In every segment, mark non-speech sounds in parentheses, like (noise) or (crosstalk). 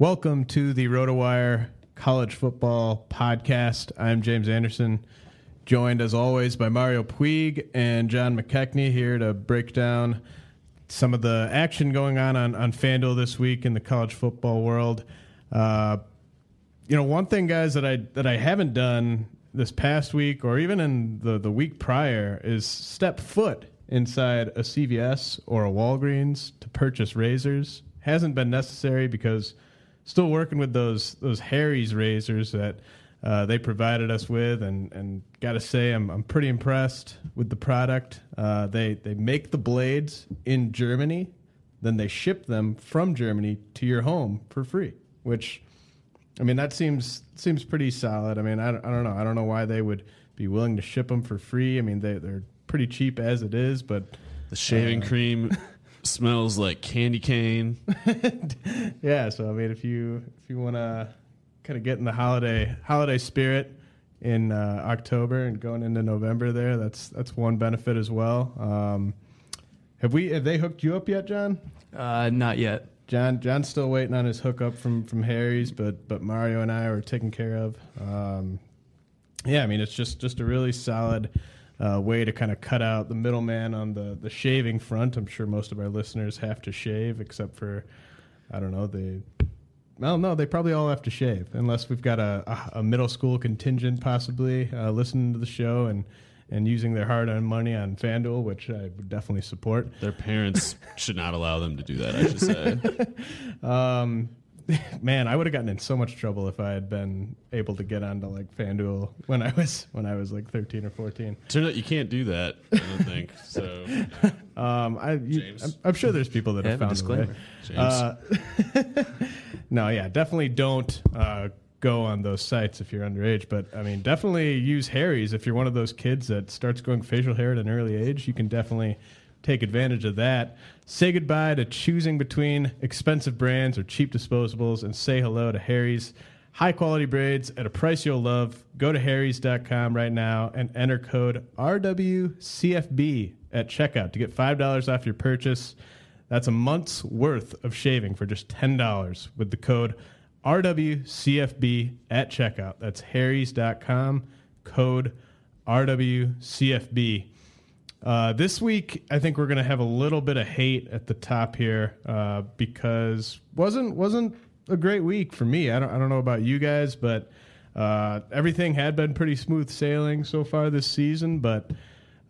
Welcome to the RotoWire College Football Podcast. I'm James Anderson, joined as always by Mario Puig and John McKechnie here to break down some of the action going on on, on FanDuel this week in the college football world. Uh, you know, one thing, guys, that I that I haven't done this past week or even in the, the week prior is step foot inside a CVS or a Walgreens to purchase razors. Hasn't been necessary because still working with those those Harry's razors that uh, they provided us with, and and got to say I'm I'm pretty impressed with the product. Uh, they they make the blades in Germany, then they ship them from Germany to your home for free, which. I mean that seems seems pretty solid. I mean I, don't- I don't know I don't know why they would be willing to ship them for free. I mean they they're pretty cheap as it is, but The shaving cream smells like candy cane. (laughs) yeah, so I mean, if you if you want to kind of get in the holiday holiday spirit in uh, October and going into November, there that's that's one benefit as well. Um, have we have they hooked you up yet, John? Uh, not yet. John John's still waiting on his hookup from from Harry's, but but Mario and I are taken care of. Um, yeah, I mean it's just just a really solid uh, way to kind of cut out the middleman on the the shaving front. I'm sure most of our listeners have to shave, except for I don't know they. Well, no, they probably all have to shave, unless we've got a, a, a middle school contingent possibly uh, listening to the show and and using their hard-earned money on FanDuel, which I would definitely support. Their parents should not allow them to do that. I should say. (laughs) Um, (laughs) man, I would have gotten in so much trouble if I had been able to get onto like FanDuel when I was when I was like thirteen or fourteen. Turned out you can't do that. I don't think so. (laughs) Um, I, you, James. I'm, I'm sure there's people that have, Have a found a way. disclaimer. James. Uh, (laughs) no, yeah, definitely don't uh, go on those sites if you're underage. But I mean, definitely use Harry's if you're one of those kids that starts growing facial hair at an early age. You can definitely take advantage of that. Say goodbye to choosing between expensive brands or cheap disposables and say hello to Harry's. High quality braids at a price you'll love. Go to harrys.com right now and enter code RWCFB at checkout to get $5 off your purchase. That's a month's worth of shaving for just $10 with the code RWCFB at checkout. That's harrys.com, code RWCFB. Uh, this week, I think we're going to have a little bit of hate at the top here uh, because wasn't wasn't a great week for me. I don't I don't know about you guys, but uh, everything had been pretty smooth sailing so far this season. But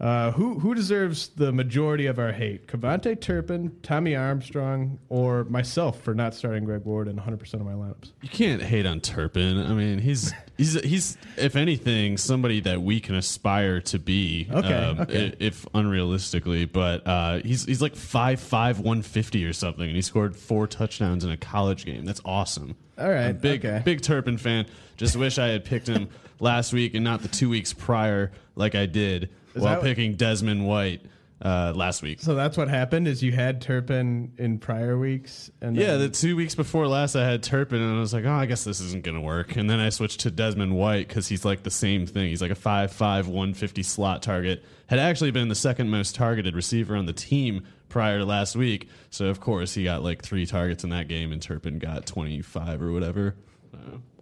uh, who who deserves the majority of our hate? KaVontae Turpin, Tommy Armstrong, or myself for not starting Greg Ward in 100 percent of my lineups? You can't hate on Turpin. I mean, he's he's he's if anything somebody that we can aspire to be. Okay, um, okay. i- If unrealistically, but uh, he's he's like five five one fifty or something, and he scored four touchdowns in a college game. That's awesome. All right, big okay. big Turpin fan. Just wish I had picked him (laughs) last week and not the two weeks prior, like I did Is while that- picking Desmond White uh, last week. So that's what happened. Is you had Turpin in prior weeks, and Yeah, then- the two weeks before last, I had Turpin, and I was like, oh, I guess this isn't going to work. And then I switched to Desmond White because he's like the same thing. He's like a 5'5, 150 slot target. Had actually been the second most targeted receiver on the team prior to last week. So, of course, he got like three targets in that game, and Turpin got 25 or whatever.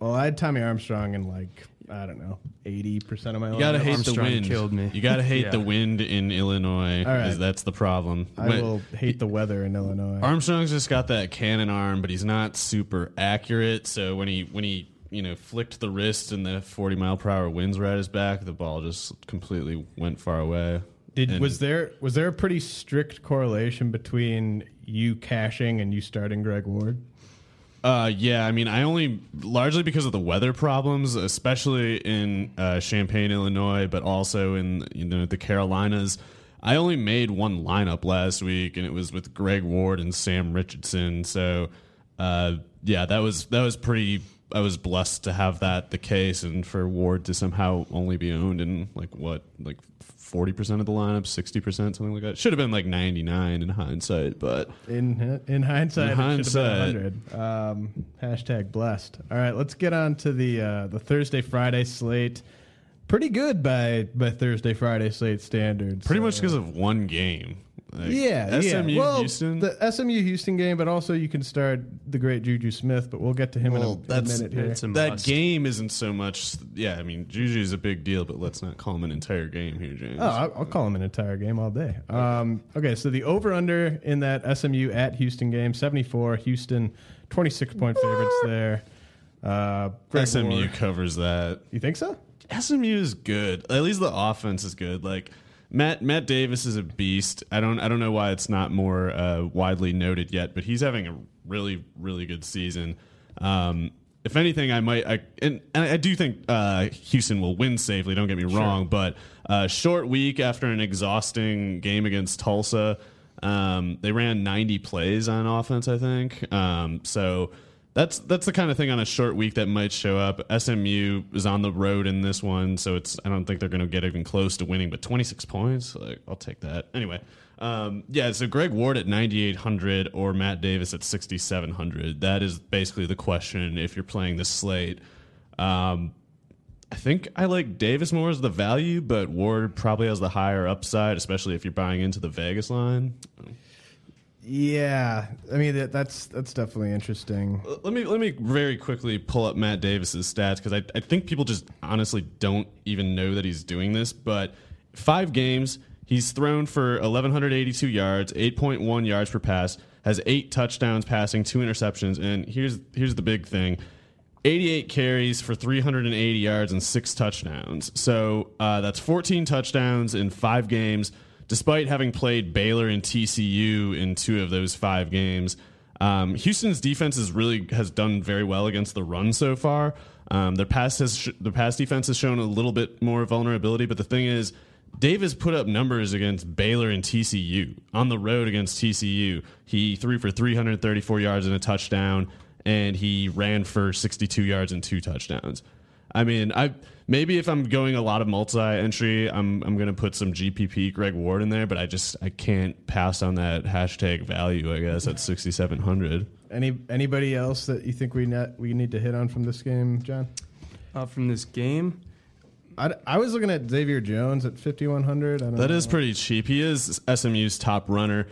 Well, I had Tommy Armstrong in like I don't know, 80 percent of my. You gotta lineups. hate Armstrong the wind. killed me. You gotta hate Yeah. the wind in Illinois. All right. 'cause That's the problem. I When- will hate the weather in Illinois. Armstrong's just got that cannon arm, but he's not super accurate. So when he when he you know flicked the wrist and the 40 mile per hour winds were at his back, the ball just completely went far away. Did And- was there was there a pretty strict correlation between you cashing and you starting Greg Ward? Uh, yeah, I mean, I only largely because of the weather problems, especially in uh, Champaign, Illinois, but also in you know the Carolinas. I only made one lineup last week, and it was with Greg Ward and Sam Richardson. So, uh, yeah, that was that was pretty. I was blessed to have that the case, and for Ward to somehow only be owned in like what like forty percent of the lineup, sixty percent, something like that. Should have been like ninety nine in hindsight, but In in hindsight, In it should have hindsight. 100. Um, hashtag blessed. All right, let's get on to the uh, the Thursday Friday slate. Pretty good by by Thursday Friday slate standards. pretty Uh, much because of one game. Like, Yeah, SMU yeah. Well, Houston. the SMU Houston game, but also you can start the great Juju Smith. But we'll get to him in a, Well, in a minute here. a that game isn't so much. Yeah, I mean, Juju is a big deal, but let's not call him an entire game here, James. Oh, I'll, I'll call him an entire game all day. Um, okay, so the over under in that SMU at Houston game, 74. Houston, 26 point favorites there. Uh, Greg SMU Ward- covers that. You think so? SMU is good. At least the offense is good. Like Matt Matt Davis is a beast. I don't I don't know why it's not more uh, widely noted yet, but he's having a really really good season. Um, if anything, I might I and, and I do think uh, Houston will win safely. Don't get me wrong, but uh, short week after an exhausting game against Tulsa, um, they ran 90 plays on offense. I think um, so. That's that's the kind of thing on a short week that might show up. SMU is on the road in this one, so it's I don't think they're going to get even close to winning. But 26 points, like I'll take that anyway. Um, yeah, so Greg Ward at 9,800 or Matt Davis at 6,700. That is basically the question if you're playing this slate. Um, I think I like Davis more as the value, but Ward probably has the higher upside, especially if you're buying into the Vegas line. Yeah, I mean that, that's that's definitely interesting. Let me let me very quickly pull up Matt Davis's stats because I, I think people just honestly don't even know that he's doing this. But five games, he's thrown for 1,182 yards, 8.1 yards per pass, has eight touchdowns passing, two interceptions, and here's here's the big thing: 88 carries for 380 yards and six touchdowns. So uh, that's 14 touchdowns in five games, despite having played Baylor and TCU in two of those five games. Um, Houston's defense is really has done very well against the run so far. Um, their pass has sh- their pass defense has shown a little bit more vulnerability, but the thing is, Davis put up numbers against Baylor and TCU on the road against TCU. He threw for 334 yards and a touchdown, and he ran for 62 yards and two touchdowns. I mean, I maybe if I'm going a lot of multi-entry, I'm I'm gonna put some GPP Greg Ward in there, but I just I can't pass on that hashtag value. I guess at 6,700. Any anybody else that you think we net, we need to hit on from this game, John? Uh, from this game, I, I was looking at Xavier Jones at 5100. I don't That know. is pretty cheap. He is SMU's top runner.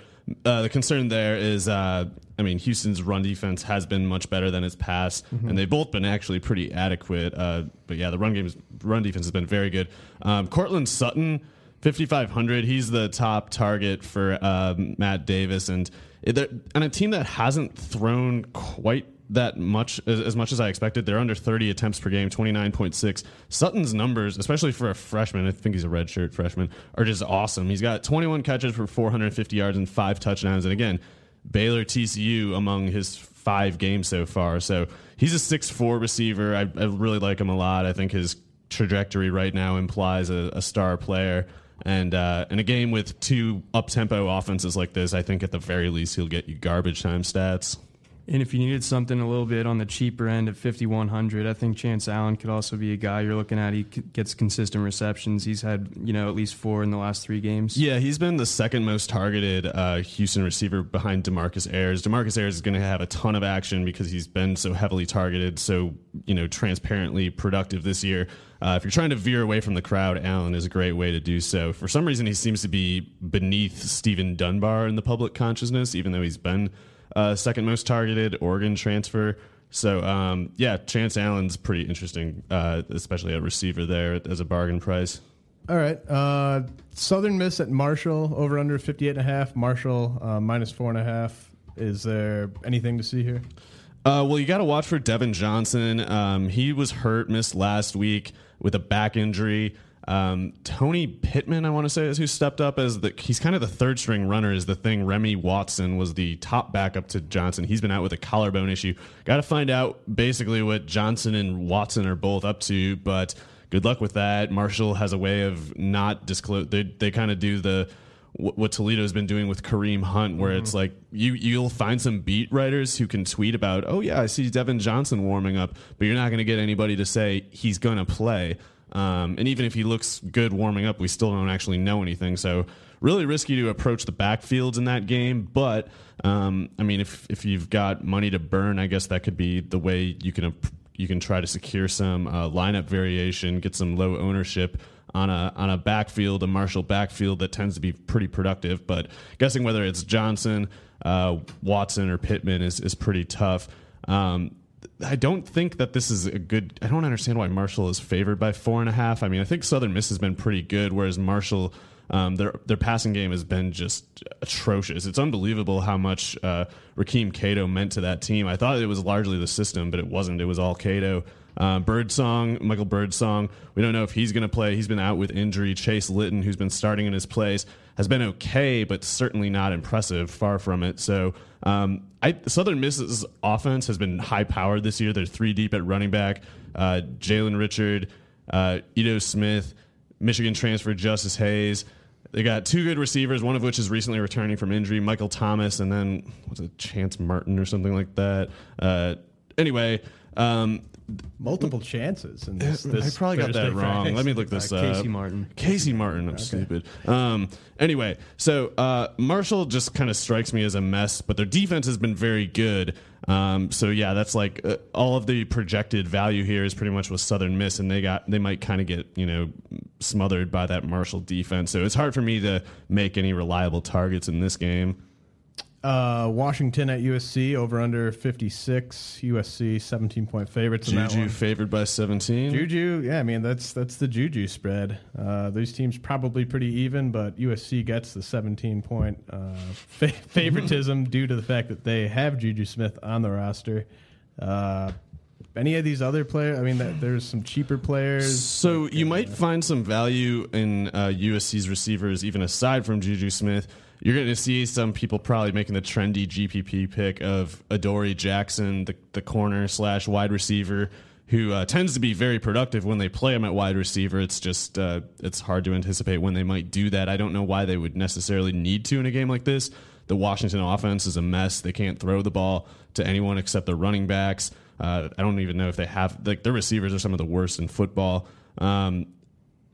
Uh, the concern there is, uh, I mean, Houston's run defense has been much better than its pass, and they've both been actually pretty adequate. Uh, but yeah, the run game, run defense has been very good. Um, Courtland Sutton, 5500. He's the top target for um, Matt Davis, and on a team that hasn't thrown quite that much as, much as I expected. They're under 30 attempts per game, 29.6. Sutton's numbers, especially for a freshman, I think he's a redshirt freshman, are just awesome. He's got 21 catches for 450 yards and five touchdowns. And again, Baylor TCU among his five games so far. So he's a 6'4 receiver. I, I really like him a lot. I think his trajectory right now implies a, a star player. And uh, in a game with two up tempo offenses like this, I think at the very least he'll get you garbage time stats. And if you needed something a little bit on the cheaper end at 5100, I think Chance Allen could also be a guy you're looking at. He gets consistent receptions. He's had you know at least four in the last three games. Yeah, he's been the second most targeted uh, Houston receiver behind Demarcus Ayers. Demarcus Ayers is going to have a ton of action because he's been so heavily targeted, so you know transparently productive this year. Uh, if you're trying to veer away from the crowd, Allen is a great way to do so. For some reason, he seems to be beneath Stephen Dunbar in the public consciousness, even though he's been uh, second most targeted Oregon transfer. So um, yeah, Chance Allen's pretty interesting, uh, especially a receiver there as a bargain price. All right. Uh, Southern Miss at Marshall over under 58 and a half. Marshall uh, minus four and a half. Is there anything to see here? Uh, well, you got to watch for Devon Johnson. Um, he was hurt, missed last week with a back injury. Um, Tony Pittman, I want to say, is who stepped up as the. He's kind of the third string runner. Is the thing. Remi Watson was the top backup to Johnson. He's been out with a collarbone issue. Got to find out basically what Johnson and Watson are both up to, but good luck with that. Marshall has a way of not disclose. They they kind of do the what Toledo's been doing with Kareem Hunt, where it's like you you'll find some beat writers who can tweet about, oh yeah, I see Devon Johnson warming up, but you're not going to get anybody to say he's going to play. Um, and even if he looks good warming up, we still don't actually know anything. So really risky to approach the backfields in that game. But um, I mean, if if you've got money to burn, I guess that could be the way you can. you can try to secure some uh, lineup variation, get some low ownership on a on a backfield, a Marshall backfield that tends to be pretty productive. But guessing whether it's Johnson, uh, Watson, or Pittman is is pretty tough. Um, I don't think that this is a good. I don't understand why Marshall is favored by four and a half. I mean, I think Southern Miss has been pretty good, whereas Marshall. Um, their their passing game has been just atrocious. It's unbelievable how much uh, Rakeem Cato meant to that team. I thought it was largely the system, but it wasn't. It was all Cato. Uh, Birdsong, Michael Birdsong. We don't know if he's going to play. He's been out with injury. Chase Litton, who's been starting in his place, has been okay, but certainly not impressive. Far from it. So um, I, Southern Miss's offense has been high powered this year. They're three deep at running back. Uh, Jalen Richard, uh, Ito Smith, Michigan transfer Justice Hayes. They got two good receivers, one of which is recently returning from injury, Michael Thomas, and then what's it, Chance Martin or something like that. Uh, anyway, um, Multiple chances. In this, this I probably got Thursday, that wrong. Friday. Let me look this Uh, up. Casey Martin. Casey Martin. I'm stupid. Um, anyway, so uh, Marshall just kind of strikes me as a mess, but their defense has been very good. Um, so yeah, that's like uh, all of the projected value here is pretty much with Southern Miss, and they got they might kind of get you know smothered by that Marshall defense. So it's hard for me to make any reliable targets in this game. Uh, Washington at USC over under 56. USC 17 point favorites in that Juju one. favored by 17. Juju, yeah, I mean that's that's the Juju spread. Uh, these teams probably pretty even, but USC gets the 17 point uh, fa- (laughs) favoritism (laughs) due to the fact that they have Juju Smith on the roster. Uh, any of these other players? I mean, that, there's some cheaper players. So you might find some value in uh, USC's receivers, even aside from Juju Smith. You're going to see some people probably making the trendy GPP pick of Adoree Jackson, the, the corner slash wide receiver, who uh, tends to be very productive when they play him at wide receiver. It's just uh, it's hard to anticipate when they might do that. I don't know why they would necessarily need to in a game like this. The Washington offense is a mess. They can't throw the ball to anyone except the running backs. Uh, I don't even know if they have like their receivers are some of the worst in football. Um,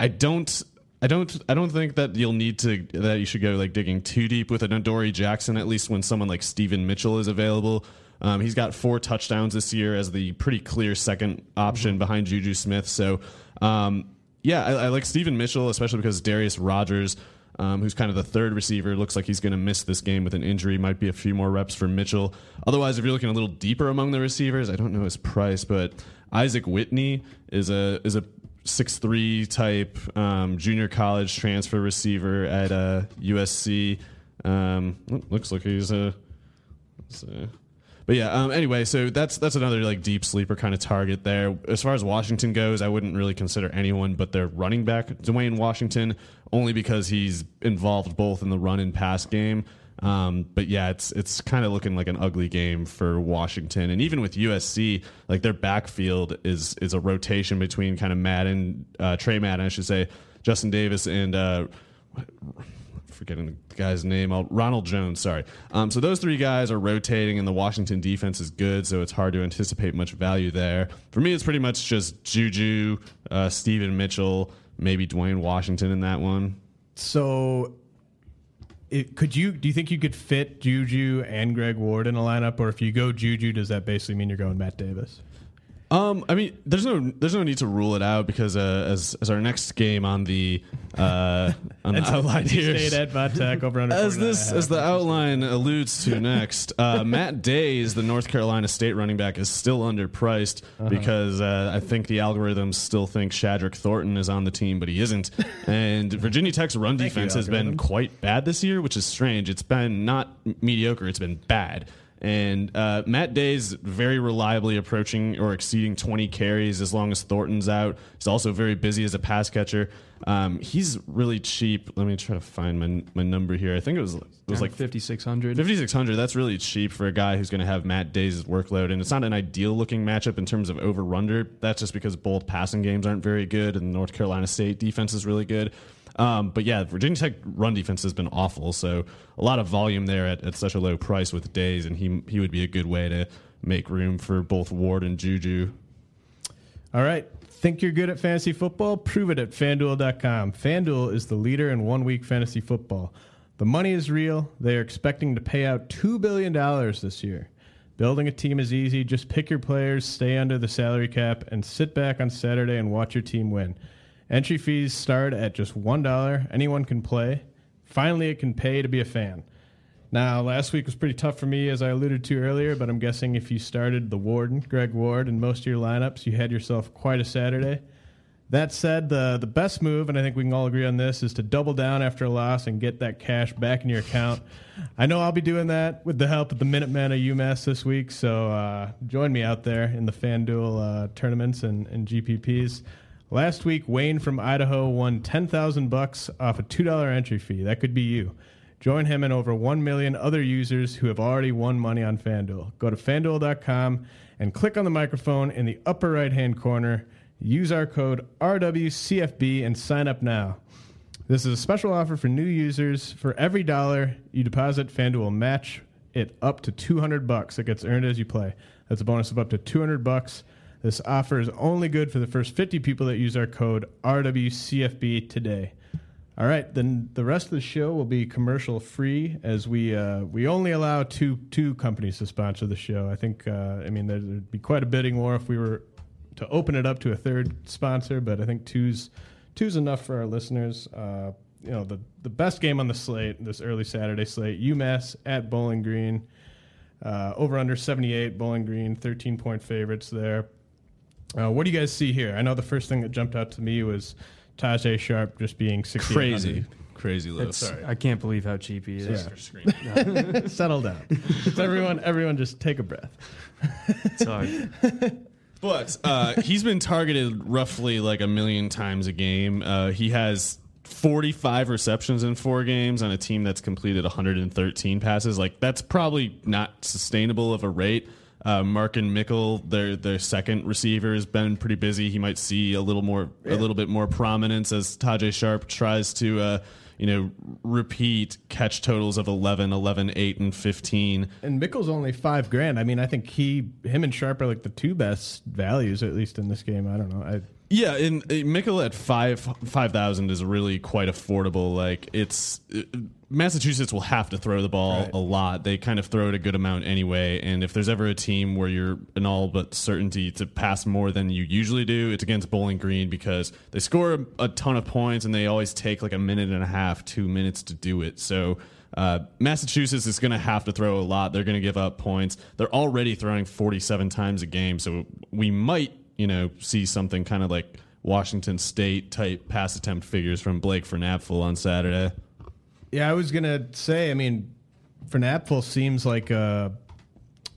I don't. I don't. I don't think that you'll need to. That you should go like digging too deep with an Adoree Jackson. At least when someone like Stephen Mitchell is available. Um, he's got four touchdowns this year as the pretty clear second option behind Juju Smith. So, um, yeah, I, I like Stephen Mitchell, especially because Darreus Rogers, um, who's kind of the third receiver, looks like he's going to miss this game with an injury. Might be a few more reps for Mitchell. Otherwise, if you're looking a little deeper among the receivers, I don't know his price, but Isaac Whitney is a is a six three type um, junior college transfer receiver at uh, USC. Um, looks like he's a. let's. But yeah, um, anyway, so that's that's another like deep sleeper kind of target there. As far as Washington goes, I wouldn't really consider anyone but their running back, Dwayne Washington, only because he's involved both in the run and pass game. Um, but yeah, it's it's kind of looking like an ugly game for Washington, and even with USC, like their backfield is is a rotation between kind of Madden, uh, Trey Madden, I should say, Justin Davis, and uh, forgetting the guy's name. I'll, Ronald Jones, sorry. Um, so those three guys are rotating, and the Washington defense is good, so it's hard to anticipate much value there. For me, it's pretty much just Juju, uh, Stephen Mitchell, maybe Dwayne Washington in that one. So, it, could you? Do you think you could fit Juju and Greg Ward in a lineup, or if you go Juju, does that basically mean you're going Matt Davis? Um, I mean, there's no there's no need to rule it out because uh, as as our next game on the uh, It's outline here, State at Vodtech over under as this as the outline alludes to next, uh, Matt Dayes, the North Carolina State running back, is still underpriced Uh-huh. because uh, I think the algorithms still think Shadrach Thornton is on the team, but he isn't. And Virginia Tech's run Thank you, defense has been quite bad this year, which is strange. It's been not mediocre; it's been bad. And uh, Matt Day's very reliably approaching or exceeding 20 carries as long as Thornton's out. He's also very busy as a pass catcher. Um, he's really cheap. Let me try to find my, my number here. I think it was it was like 5600. 5600 that's really cheap for a guy who's going to have matt dayes' workload and it's not an ideal looking matchup in terms of over runder that's just because both passing games aren't very good and north carolina state defense is really good um, but yeah virginia tech run defense has been awful so a lot of volume there at, at such a low price with dayes and he, he would be a good way to make room for both ward and juju All right. Think you're good at fantasy football? Prove it at fanduel.com. FanDuel is the leader in one week fantasy football. The money is real. They are expecting to pay out $2 billion this year. Building a team is easy. Just pick your players, stay under the salary cap, and sit back on Saturday and watch your team win. Entry fees start at just $1. Anyone can play. Finally, it can pay to be a fan. Now, last week was pretty tough for me, as I alluded to earlier, but I'm guessing if you started the Warden, Greg Ward, in most of your lineups, you had yourself quite a Saturday. That said, the, the best move, and I think we can all agree on this, is to double down after a loss and get that cash back in your account. I know I'll be doing that with the help of the Minutemen of UMass this week, so uh, join me out there in the FanDuel uh, tournaments and, and GPPs. Last week, Wayne from Idaho won 10000 bucks off a $2 entry fee. That could be you. Join him and over 1 million other users who have already won money on FanDuel. Go to fanduel.com and click on the microphone in the upper right hand corner. Use our code RWCFB and sign up now. This is a special offer for new users. For every dollar you deposit, FanDuel will match it up to 200 bucks. It gets earned as you play. That's a bonus of up to 200 bucks. This offer is only good for the first 50 people that use our code RWCFB today. All right, then the rest of the show will be commercial free, as we uh, we only allow two two companies to sponsor the show. I think uh, I mean there'd, be quite a bidding war if we were to open it up to a third sponsor, but I think two's two's enough for our listeners. Uh, you know the the best game on the slate this early Saturday slate: UMass at Bowling Green. Uh, over under 78, Bowling Green, 13 point favorites there. Uh, what do you guys see here? I know the first thing that jumped out to me was Tajae Sharpe just being 60 crazy crazy low It's, I can't believe how cheap he is. (laughs) Settle down. Just everyone, everyone, just take a breath. Sorry. (laughs) But uh, he's been targeted roughly like a million times a game. Uh, he has 45 receptions in four games on a team that's completed 113 passes. Like that's probably not sustainable of a rate. Uh, Mark and Mickle, their their second receiver, has been pretty busy. He might see a little more, a little bit more prominence as Tajae Sharpe tries to uh, you know, repeat catch totals of 11, 11, 8, and 15. And Mickle's only five grand. I mean, I think he, him, and Sharpe are like the two best values, at least in this game. I don't know. I, yeah, and uh, Mickle at five five thousand is really quite affordable. Like it's uh, Massachusetts will have to throw the ball Right. a lot. They kind of throw it a good amount anyway. And if there's ever a team where you're in all but certainty to pass more than you usually do, it's against Bowling Green because they score a, a ton of points and they always take like a minute and a half, two minutes to do it. So. Uh, Massachusetts is going to have to throw a lot. They're going to give up points. They're already throwing 47 times a game, so we might you know, see something kind of like Washington State type pass attempt figures from Blake Frohnapfel on Saturday. Yeah, I was gonna say. I mean, Frohnapfel seems like a,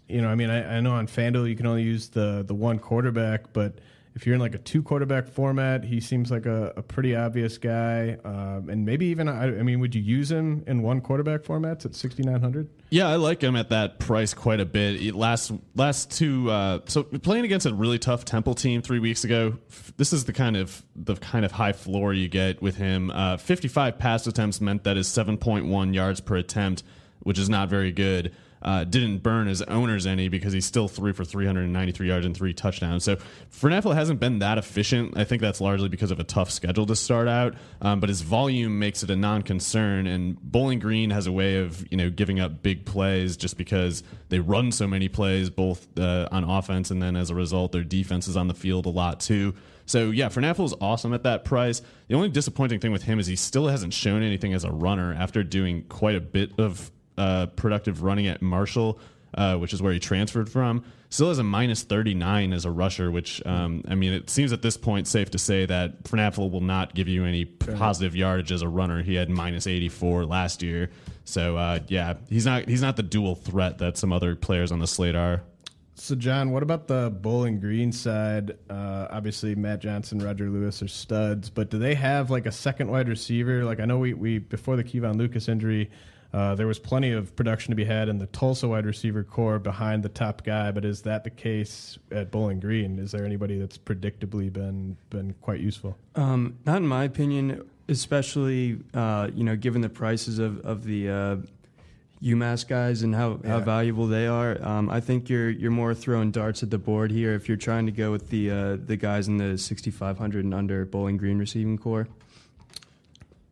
you know, I mean, I, I know on Fanduel you can only use the the one quarterback, but if you're in like a two quarterback format, he seems like a, a pretty obvious guy. Um, and maybe even, I, I mean, would you use him in one quarterback formats at 6,900? Yeah, I like him at that price quite a bit. It last last two, uh, so playing against a really tough Temple team three weeks ago. This is the kind of the kind of high floor you get with him. Uh, Fifty five pass attempts meant that is seven point one yards per attempt, which is not very good. Uh, didn't burn his owners any because he's still three for 393 yards and three touchdowns. So Frohnapfel hasn't been that efficient. I think that's largely because of a tough schedule to start out. Um, but his volume makes it a non-concern. And Bowling Green has a way of you know giving up big plays just because they run so many plays both uh, on offense and then as a result their defense is on the field a lot too. So yeah, Frohnapfel is awesome at that price. The only disappointing thing with him is he still hasn't shown anything as a runner after doing quite a bit of uh, productive running at Marshall, uh, which is where he transferred from. Still has a minus 39 as a rusher, which, um, I mean, it seems at this point safe to say that Frohnapfel will not give you any positive yardage as a runner. He had minus 84 last year. So, uh, yeah, he's not he's not the dual threat that some other players on the slate are. So, John, what about the Bowling Green side? Uh, obviously, Matt Johnson, Roger Lewis are studs, but do they have like a second wide receiver? Like, I know we, we before the Keevan Lucas injury, uh, there was plenty of production to be had in the Tulsa wide receiver corps behind the top guy, but is that the case at Bowling Green? Is there anybody that's predictably been been quite useful? Um, not in my opinion, especially uh, you know given the prices of of the uh, UMass guys and how, how valuable they are. Um, I think you're you're more throwing darts at the board here if you're trying to go with the uh, the guys in the 6500 and under Bowling Green receiving corps.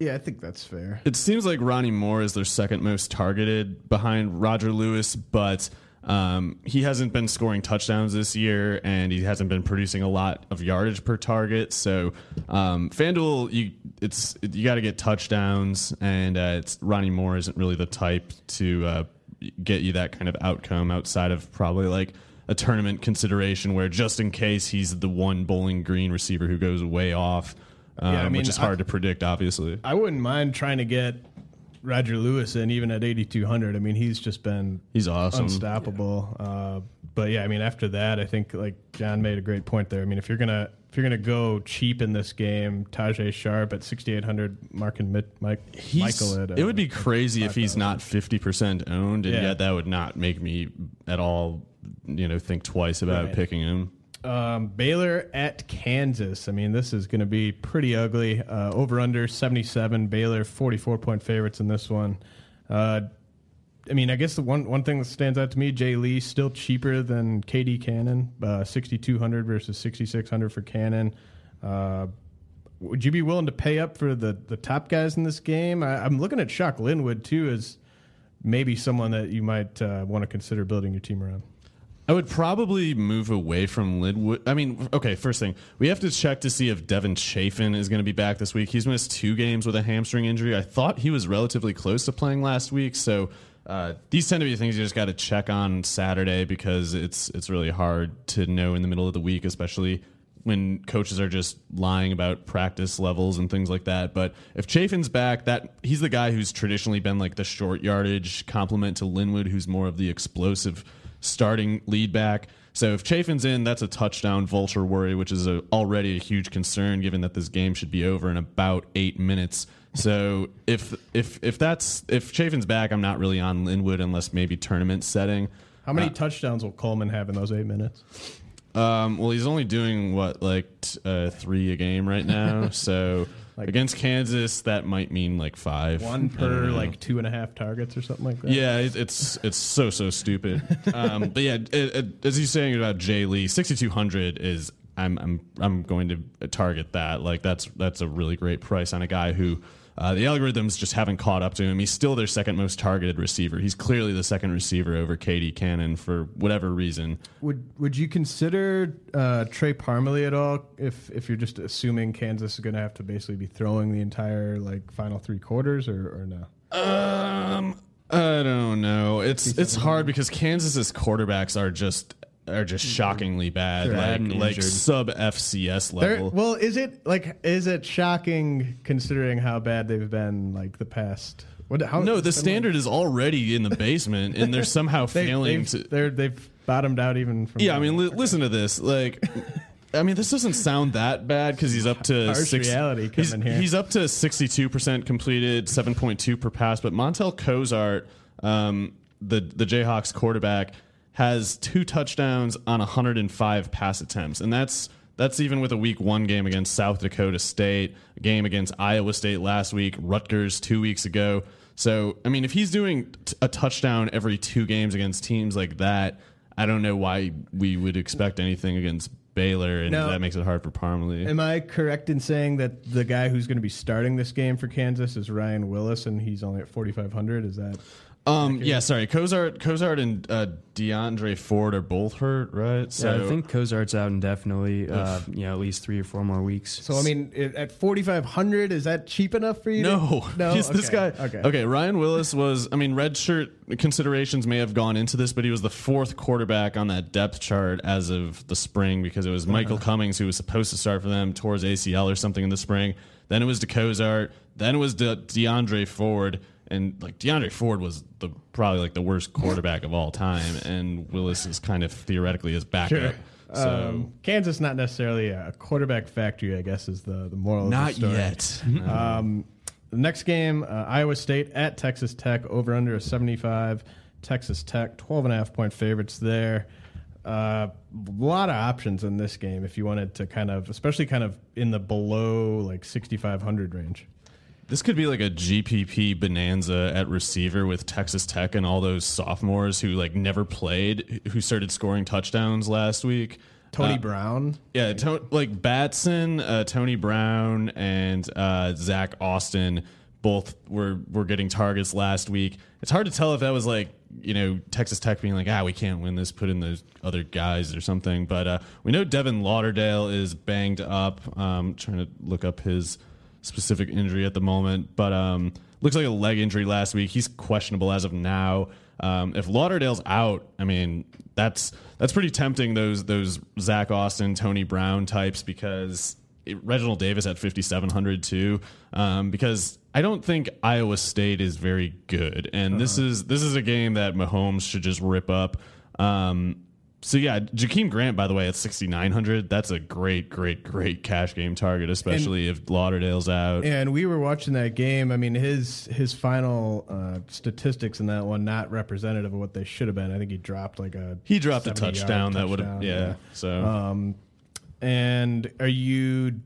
Yeah, I think that's fair. It seems like Ronnie Moore is their second most targeted behind Roger Lewis, but um, he hasn't been scoring touchdowns this year, and he hasn't been producing a lot of yardage per target. So, um, FanDuel, you it's you got to get touchdowns, and uh, it's Ronnie Moore isn't really the type to uh, get you that kind of outcome outside of probably like a tournament consideration where just in case he's the one Bowling Green receiver who goes way off. Um, Yeah, I mean, which is I- hard to predict, obviously. I wouldn't mind trying to get Roger Lewis in even at 8200. I mean, he's just been He's awesome. unstoppable. Uh, but yeah, I mean, after that, I think like John made a great point there. I mean, if you're gonna if you're gonna go cheap in this game, Tajae Sharpe at 6800, Mark and Mit, Mike He's- Michael at uh, it would be crazy if he's not 50% owned, and Yeah. yet that would not make me at all, you know, think twice about Right. picking him. Um, Baylor at Kansas. I mean, this is going to be pretty ugly. Uh, over under 77. Baylor 44 point favorites in this one. Uh, I mean, I guess the one, one thing that stands out to me, Jay Lee still cheaper than KD Cannon, uh, 6,200 versus 6,600 for Cannon. Uh, would you be willing to pay up for the, the top guys in this game? I, I'm looking at Shock Linwood too as maybe someone that you might uh, want to consider building your team around. I would probably move away from Linwood. I mean, okay, first thing, we have to check to see if Devin Chafin is going to be back this week. He's missed two games with a hamstring injury. I thought he was relatively close to playing last week, so uh, these tend to be things you just got to check on Saturday because it's it's really hard to know in the middle of the week, especially when coaches are just lying about practice levels and things like that. But if Chafin's back, that he's the guy who's traditionally been like the short yardage complement to Linwood, who's more of the explosive starting lead back. So if Chafin's in, that's a touchdown vulture worry, which is a, already a huge concern given that this game should be over in about eight minutes. So if if if that's if Chafin's back, I'm not really on Linwood unless maybe tournament setting. How many touchdowns will Coleman have in those eight minutes? Um, well, he's only doing what like t- uh, three a game right now. (laughs) so Like Against Kansas, that might mean like five. one per like two and a half targets or something like that. Yeah, it, it's it's so so stupid. (laughs) Um, but yeah, it, it, as you're saying about Jay Lee, 6200 is I'm I'm I'm going to target that. Like that's that's a really great price on a guy who uh, the algorithms just haven't caught up to him. He's still their second most targeted receiver. He's clearly the second receiver over KD Cannon for whatever reason. Would Would you consider uh, Trey Parmalee at all? If if you're just assuming Kansas is going to have to basically be throwing the entire like final three quarters, or, or no? Um, I don't know. It's it's hard because Kansas's quarterbacks are just are just shockingly bad, They're like and like sub FCS They're- level. well, is it like is it shocking considering how bad they've been like the past? What? How, no, the it's been, standard is already in the basement, and they're somehow (laughs) they, failing they've, to. they're they've bottomed out even from. Yeah, I mean, li- listen to this. Like, I mean, this doesn't sound that bad because he's up to Harsh reality He's, here. he's up to sixty-two percent completed, seven point two per pass. But Montel Cozart, um, the the Jayhawks quarterback, has two touchdowns on hundred and five pass attempts, and that's. That's even with a week one game against South Dakota State, a game against Iowa State last week, Rutgers two weeks ago. So, I mean, if he's doing t- a touchdown every two games against teams like that, I don't know why we would expect anything against Baylor, and No. that makes it hard for Parmalee. Am I correct in saying that the guy who's going to be starting this game for Kansas is Ryan Willis, and he's only at forty five hundred? Is that? Um, yeah, sorry, Cozart, Cozart, and uh, Deondre Ford are both hurt, right? So yeah, I think Cozart's out indefinitely. Uh, you know, at least three or four more weeks. So I mean, at forty five hundred, is that cheap enough for you? to- No, no. (laughs) He's this guy. Okay. Okay. Ryan Willis was. I mean, red shirt considerations may have gone into this, but he was the fourth quarterback on that depth chart as of the spring because it was Michael Cummings who was supposed to start for them towards ACL or something in the spring. Then it was DeCozart. Then it was De- Deondre Ford. And like Deondre Ford was the probably like the worst quarterback of all time, and Willis is kind of theoretically his backup. Sure. So Um, Kansas not necessarily a quarterback factory, I guess, is the the moral. not of the story. yet. Um, the next game, uh, Iowa State at Texas Tech, over under a 75. Texas Tech, 12 and a half point favorites there. A uh, lot of options in this game if you wanted to kind of, especially kind of in the below like 6,500 range. This could be like a GPP bonanza at receiver with Texas Tech and all those sophomores who like never played, who started scoring touchdowns last week. Tony Uh, Brown. Yeah, to, like Batson, uh, Tony Brown, and uh, Zach Austin both were were getting targets last week. It's hard to tell if that was like you know Texas Tech being like, ah, we can't win this, put in those other guys or something. But uh, we know Devin Lauderdale is banged up. Um, trying to look up his specific injury at the moment, but um, looks like a leg injury last week. He's questionable as of now. Um, if Lauderdale's out, I mean that's that's pretty tempting. Those those Zach Austin, Tony Brown types because it- Reginald Davis at fifty seven hundred too. Um, because I don't think Iowa State is very good, and this is this is a game that Mahomes should just rip up. Um, so yeah, Jakeem Grant, by the way, at sixty nine hundred. That's a great, great, great cash game target, especially if Lauderdale's out. And we were watching that game. I mean, his his final uh, statistics in that one not representative of what they should have been. I think he dropped like a he dropped a 70-yard touchdown that would have, touchdown, yeah. So Um, and are you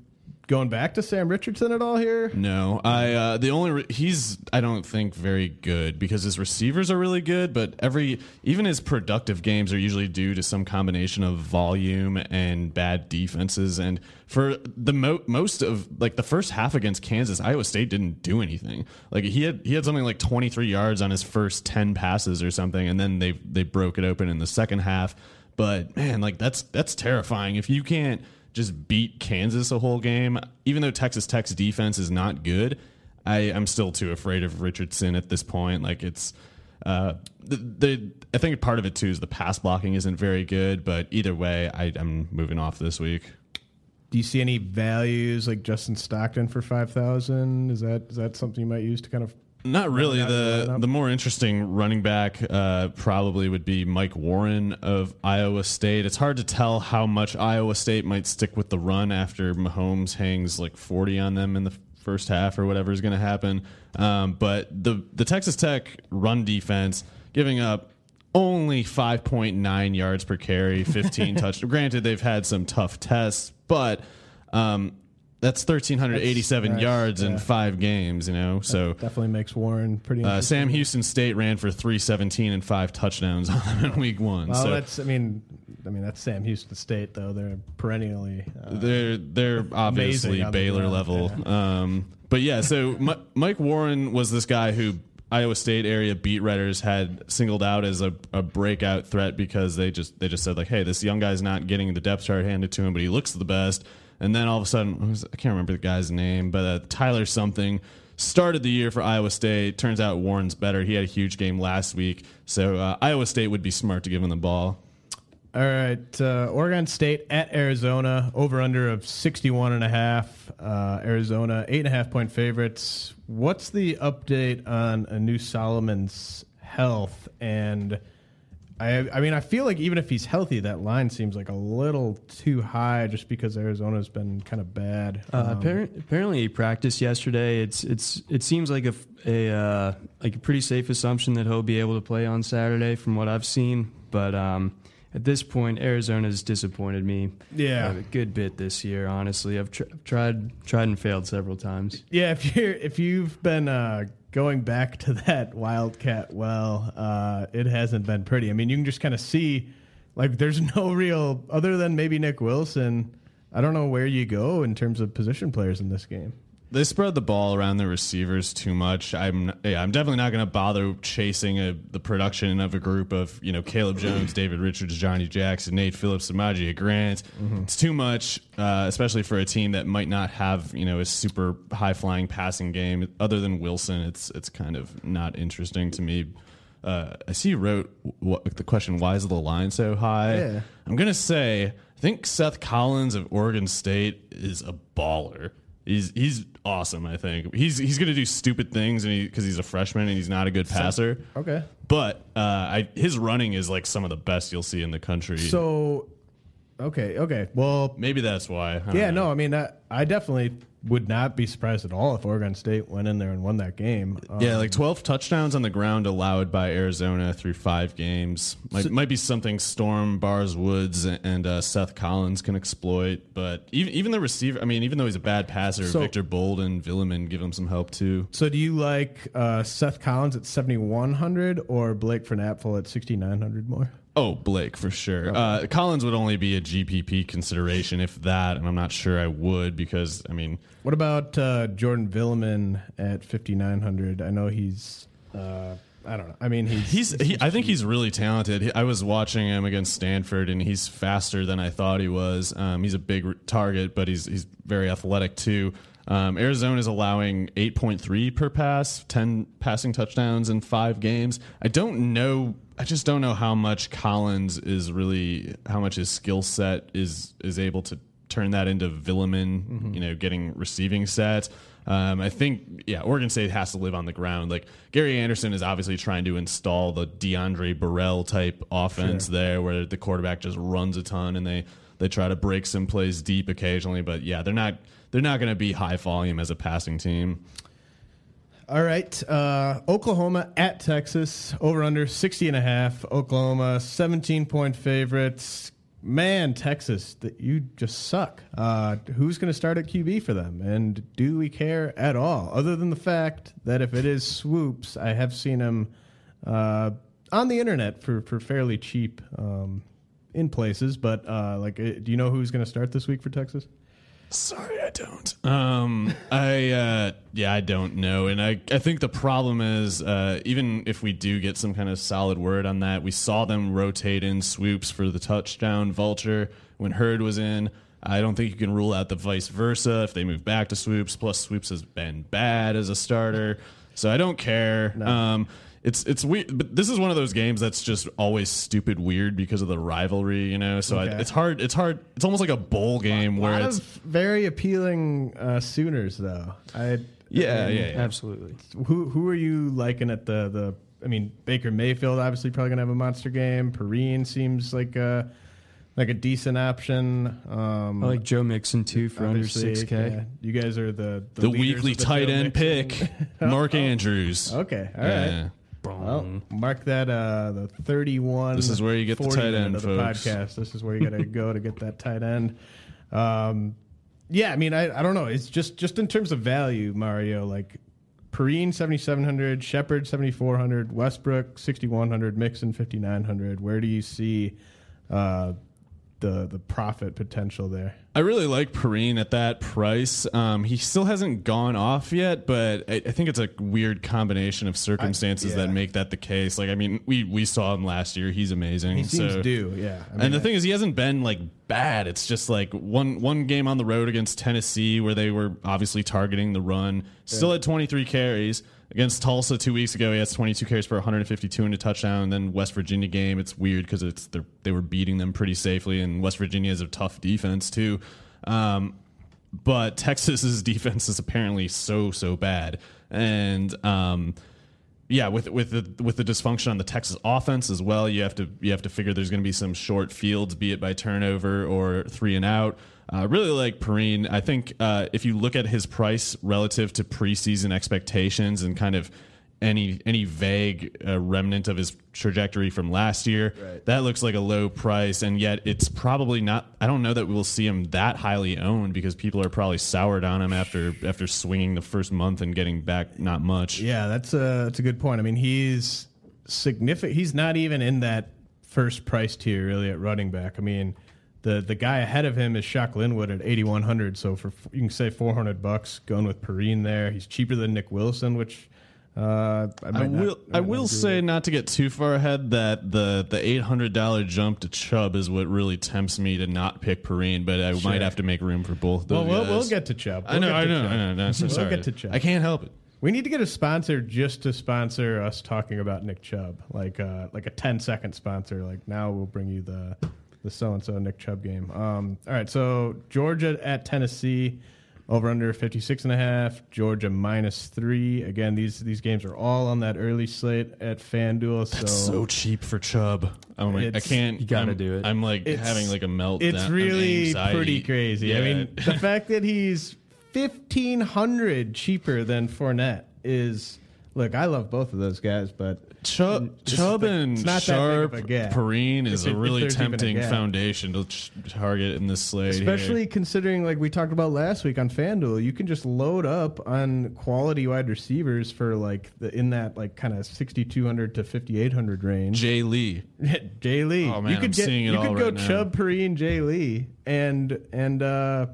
going back to Sam Richardson at all here? No, I uh, the only re- he's I don't think very good because his receivers are really good, but every even his productive games are usually due to some combination of volume and bad defenses. And for the mo- most of like the first half against Kansas, Iowa State didn't do anything. Like he had he had something like 23 yards on his first 10 passes or something, and then they they broke it open in the second half. But man, like that's that's terrifying if you can't just beat Kansas a whole game, even though Texas Tech's defense is not good. I, I'm still too afraid of Richardson at this point. Like it's uh, the, the I think part of it too is the pass blocking isn't very good. But either way, I, I'm moving off this week. Do you see any values like Justin Stockton for five thousand? Is that is that something you might use to kind of Not really. The the more interesting running back uh, probably would be Mike Warren of Iowa State. It's hard to tell how much Iowa State might stick with the run after Mahomes hangs like forty on them in the first half or whatever is going to happen. Um, but the the Texas Tech run defense giving up only 5.9 yards per carry, 15 (laughs) touchdowns. Granted, they've had some tough tests, but um, that's 1387 That's- yards in five games. You know, so Definitely makes Warren pretty. uh. Sam Houston State ran for 317 and five touchdowns (laughs) on in week one. Well, so that's. I mean, I mean that's Sam Houston State though. They're perennially. Uh, they're they're obviously the Baylor ground, level. Um, but yeah, so (laughs) Mi- Mike Warren was this guy who Iowa State area beat writers had singled out as a, a breakout threat because they just they just said like, hey, this young guy's not getting the depth chart handed to him, but he looks the best. And then all of a sudden, I can't remember the guy's name, but uh, Tyler something started the year for Iowa State. Turns out Warren's better. He had a huge game last week, so uh, Iowa State would be smart to give him the ball. All right, uh, Oregon State at Arizona, over under of 61 and a half. Uh, Arizona, eight and a half point favorites. What's the update on Anu Solomon's health? And I, I mean, I feel like even if he's healthy, that line seems like a little too high just because Arizona's been kind of bad. Uh, Um, appar- apparently, he practiced yesterday. It's it's it seems like a a uh, like a pretty safe assumption that he'll be able to play on Saturday, from what I've seen. But um, at this point, Arizona's disappointed me. Yeah. a good bit this year. Honestly, I've tr- tried tried and failed several times. Yeah, if you're if you've been uh, going back to that Wildcat well, uh, it hasn't been pretty. I mean, you can just kind of see, like, there's no real other than maybe Nick Wilson. I don't know where you go in terms of position players in this game. They spread the ball around the receivers too much. I'm yeah, I'm definitely not going to bother chasing a, the production of a group of you know Cayleb Jones, David Richards, Johnny Jackson, Nate Phillips, Samaji Grant. It's too much, uh, especially for a team that might not have you know a super high flying passing game. Other than Wilson, it's it's kind of not interesting to me. Uh, I see you wrote what, the question: Why is the line so high? Yeah. I'm gonna say I think Seth Collins of Oregon State is a baller. He's he's awesome. I think he's he's gonna do stupid things, and because he's a freshman and he's not a good passer. Okay. But uh, I, his running is like some of the best you'll see in the country. So, okay, okay. Well, maybe that's why. I don't yeah, know. no, I mean, I, I definitely would not be surprised at all if Oregon State went in there and won that game. Um, Yeah, like 12 touchdowns on the ground allowed by Arizona through five games. Might, might be something Storm, Barrs-Woods, and uh, Seth Collins can exploit. But even even the receiver, I mean, even though he's a bad passer, So- Victor Bolden, Villamin give him some help too. So, do you like uh, Seth Collins at 7,100 or Blake Frohnapfel at 6,900 more? Oh, Blake for sure. Uh, Collins would only be a GPP consideration if that, and I'm not sure I would because I mean, What about uh, Jordan Villamin at 5,900? I know he's, uh, I don't know. I mean, he's, he's he, I think he's really talented. He- I was watching him against Stanford, and he's faster than I thought he was. Um, he's a big r- target, but he's he's very athletic too. Um, Arizona is allowing 8.3 per pass, 10 passing touchdowns in five games. I don't know. I just don't know how much Collins is really how much his skill set is is able to turn that into Villamin. You know, getting receiving sets. Um, I think, yeah, Oregon State has to live on the ground. Like Gary Anderson is obviously trying to install the DeAndre Burrell type offense there, where the quarterback just runs a ton and they they try to break some plays deep occasionally. But yeah, they're not they're not going to be high volume as a passing team. All right. Uh, Oklahoma at Texas, over under 60 and a half. Oklahoma, 17 point favorites. Man, Texas, that you just suck. Uh, who's going to start at QB for them? And do we care at all? Other than the fact that if it is Swoopes, I have seen him uh, on the internet for, for fairly cheap um, in places. But uh, like, uh, do you know who's going to start this week for Texas? Sorry, I don't. Um, I uh, yeah, I don't know, and I I think the problem is uh, even if we do get some kind of solid word on that, we saw them rotate in Swoopes for the touchdown vulture when Heard was in. I don't think you can rule out the vice versa if they move back to Swoopes. Plus, Swoopes has been bad as a starter, so I don't care. Um, it's it's weird, but this is one of those games that's just always stupid weird because of the rivalry, you know. So I, it's hard. It's hard. It's almost like a bowl game A where lot it's of very appealing uh, Sooners, though. I Yeah, I mean, yeah, yeah. Absolutely. Who who are you liking at the the? I mean, Baker Mayfield obviously probably gonna have a monster game. Perine seems like a like a decent option. Um, I like Joe Mixon too for under six K. yeah. You guys are the the, the weekly the tight Joe end Mixon. pick, (laughs) Mark Andrews. Okay, all right. Well, mark that uh, the thirty-one. This is where you get the tight end, of the folks. podcast. This is where you got to (laughs) go to get that tight end. Um, yeah, I mean, I, I don't know. It's just just in terms of value, Mario. Like Perine seventy seven hundred, Shepard seventy four hundred, Westbrook sixty one hundred, Mixon fifty nine hundred. Where do you see uh, the the profit potential there? I really like Perine at that price. Um, he still hasn't gone off yet, but I, I think it's a weird combination of circumstances I- yeah. that make that the case. Like, I mean, we we saw him last year; he's amazing. He seems so- due, yeah. I mean, and the thing is, he hasn't been like bad. It's just like one one game on the road against Tennessee where they were obviously targeting the run. Still at 23 carries against Tulsa two weeks ago. He has 22 carries for 152 and a touchdown. And then West Virginia game, it's weird because it's they're- were beating them pretty safely, and West Virginia is a tough defense too. Um, but Texas's (laughs) defense is apparently so so bad, and um, yeah, with with the with the dysfunction on the Texas offense as well, you have to you have to figure there's going to be some short fields, be it by turnover or three and out. Uh, really like Perine. I think uh, if you look at his price relative to preseason expectations and kind of any any vague uh, remnant of his trajectory from last year, that looks like a low price. And yet, it's probably not. I don't know that we will see him that highly owned because people are probably soured on him after after swinging the first month and getting back not much. Yeah, that's a that's a good point. I mean, he's significant. He's not even in that first price tier really at running back. I mean, the the guy ahead of him is Shock Linwood at eighty one hundred. So for you can say four hundred bucks going with Perine there. He's cheaper than Nick Wilson, which uh, I, I might not- will. might I will say with. not to get too far ahead that the the eight hundred dollar jump to Chubb is what really tempts me to not pick Perine, but I Sure. might have to make room for both. Well, we'll, we'll get to Chubb. I We'll know. get I know. Chubb. I know. No, so we'll sorry. get to Chubb. I can't help it. We need to get a sponsor just to sponsor us talking about Nick Chubb, like uh, like a 10 second sponsor. Like now we'll bring you the the so and so Nick Chubb game. Um, all right, so Georgia at Tennessee, over under 56 and a half. Georgia minus three. Again, these these games are all on that early slate at FanDuel. That's so cheap for Chubb. I'm like, I can't. You gotta I'm- do it. I'm like It's- having like a meltdown. It's really anxiety. pretty crazy. I mean, the fact that he's fifteen hundred cheaper than Fournette is. Look, I love both of those guys, but Chubb, it's Chubb and Sharp, of a gap. Perine is If a really even a tempting foundation to ch- target in this slate. here. Especially considering, like we talked about last week on FanDuel, you can just load up on quality wide receivers for like the in that like kind of sixty two hundred to fifty eight hundred range. Jay Lee. (laughs) Jay Lee. Oh, man, you could I'm get seeing it you all could go right. Chubb, Perine, Jay Lee, and and uh,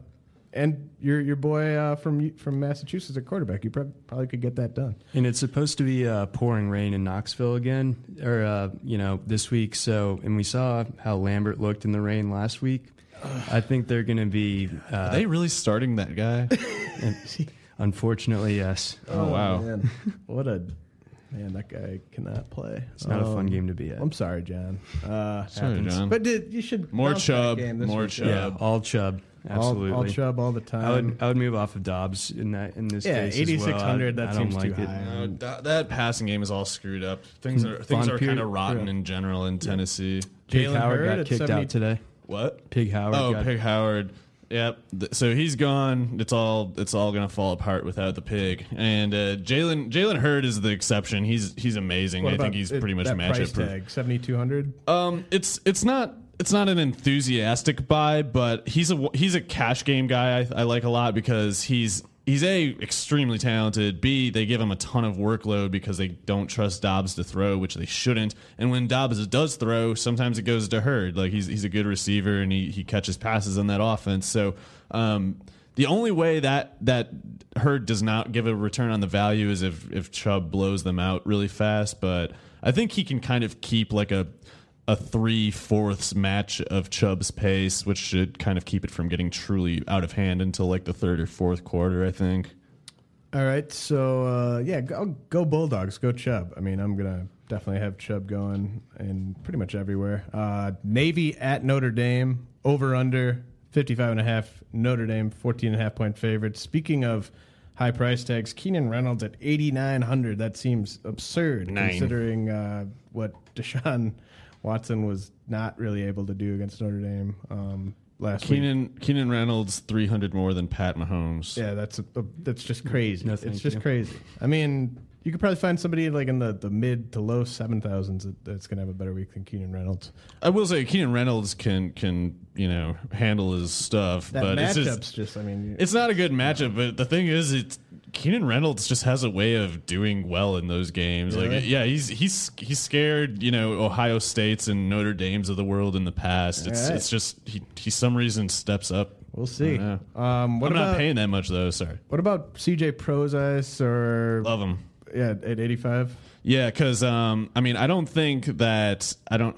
and your your boy uh, from from Massachusetts at quarterback. You probably could get that done. And it's supposed to be uh, pouring rain in Knoxville again, or uh, you know, this week. So, and we saw how Lambert looked in the rain last week. I think they're going to be. Uh, Are they really starting that guy? (laughs) unfortunately, yes. Oh, wow. man. what a man! That guy cannot play. It's not a fun Um, game to be at. I'm sorry, John. Uh, Sorry, happens. John. But did, you should More bounce that Chubb, game this more week. Chubb. Yeah, all Chubb. All- Absolutely. all, Chubb all the time. I would I would move off of Dobbs in that in this Yeah, case. as well. 8600, I- that I don't seems too like it. high. No, that, that passing game is all screwed up. Things are things Von are kind of rotten yeah. in general in Tennessee. Pig Jalen Howard Hurd got at kicked 70 out today. What? Pig Howard. Oh, got, Pig Howard. Yep. So he's gone. It's all it's all gonna fall apart without the pig. And uh, Jalen Jalen Hurd is the exception. He's he's amazing. What I think he's it- pretty much that matchup price proof. tag seventy two hundred. Um, it's it's not it's not an enthusiastic buy, but he's a he's a cash game guy. I, I like a lot because he's he's a extremely talented. B they give him a ton of workload because they don't trust Dobbs to throw, which they shouldn't. And when Dobbs does throw, sometimes it goes to Hurd. Like he's he's a good receiver and he he catches passes in that offense. So um. The only way that that Hurd does not give a return on the value is if if Chubb blows them out really fast. But I think he can kind of keep like a a three fourths match of Chubb's pace, which should kind of keep it from getting truly out of hand until like the third or fourth quarter. I think. All right, so uh, yeah, go, go Bulldogs, go Chubb. I mean, I'm gonna definitely have Chubb going in pretty much everywhere. Uh, Navy at Notre Dame, over under 55 and a half. Notre Dame 14 and a half point favorite. Speaking of high price tags, Keenan Reynolds at 8900. That seems absurd Nine. considering uh, what Deshaun Watson was not really able to do against Notre Dame um, last week. Keenan Keenan Reynolds three hundred more than Pat Mahomes. Yeah, that's a, that's just crazy. No, it's just you. crazy. I mean, you could probably find somebody like in the, the mid to low seven thousands that, that's going to have a better week than Keenan Reynolds. I will say Keenan Reynolds can can you know handle his stuff, That but it's matchup's just, just, I mean, it's not a good matchup. But the thing is, it's Keenan Reynolds just has a way of doing well in those games. Really? Like, yeah, he's he's he's scared. You know, Ohio States and Notre Dame's of the world in the past. It's Alright. it's just he he some reason steps up. we'll see. Um, what I'm about not paying that much though. Sorry, what about CJ Prosise or love him. yeah at eighty five? Yeah, because um, I mean, I don't think that I don't.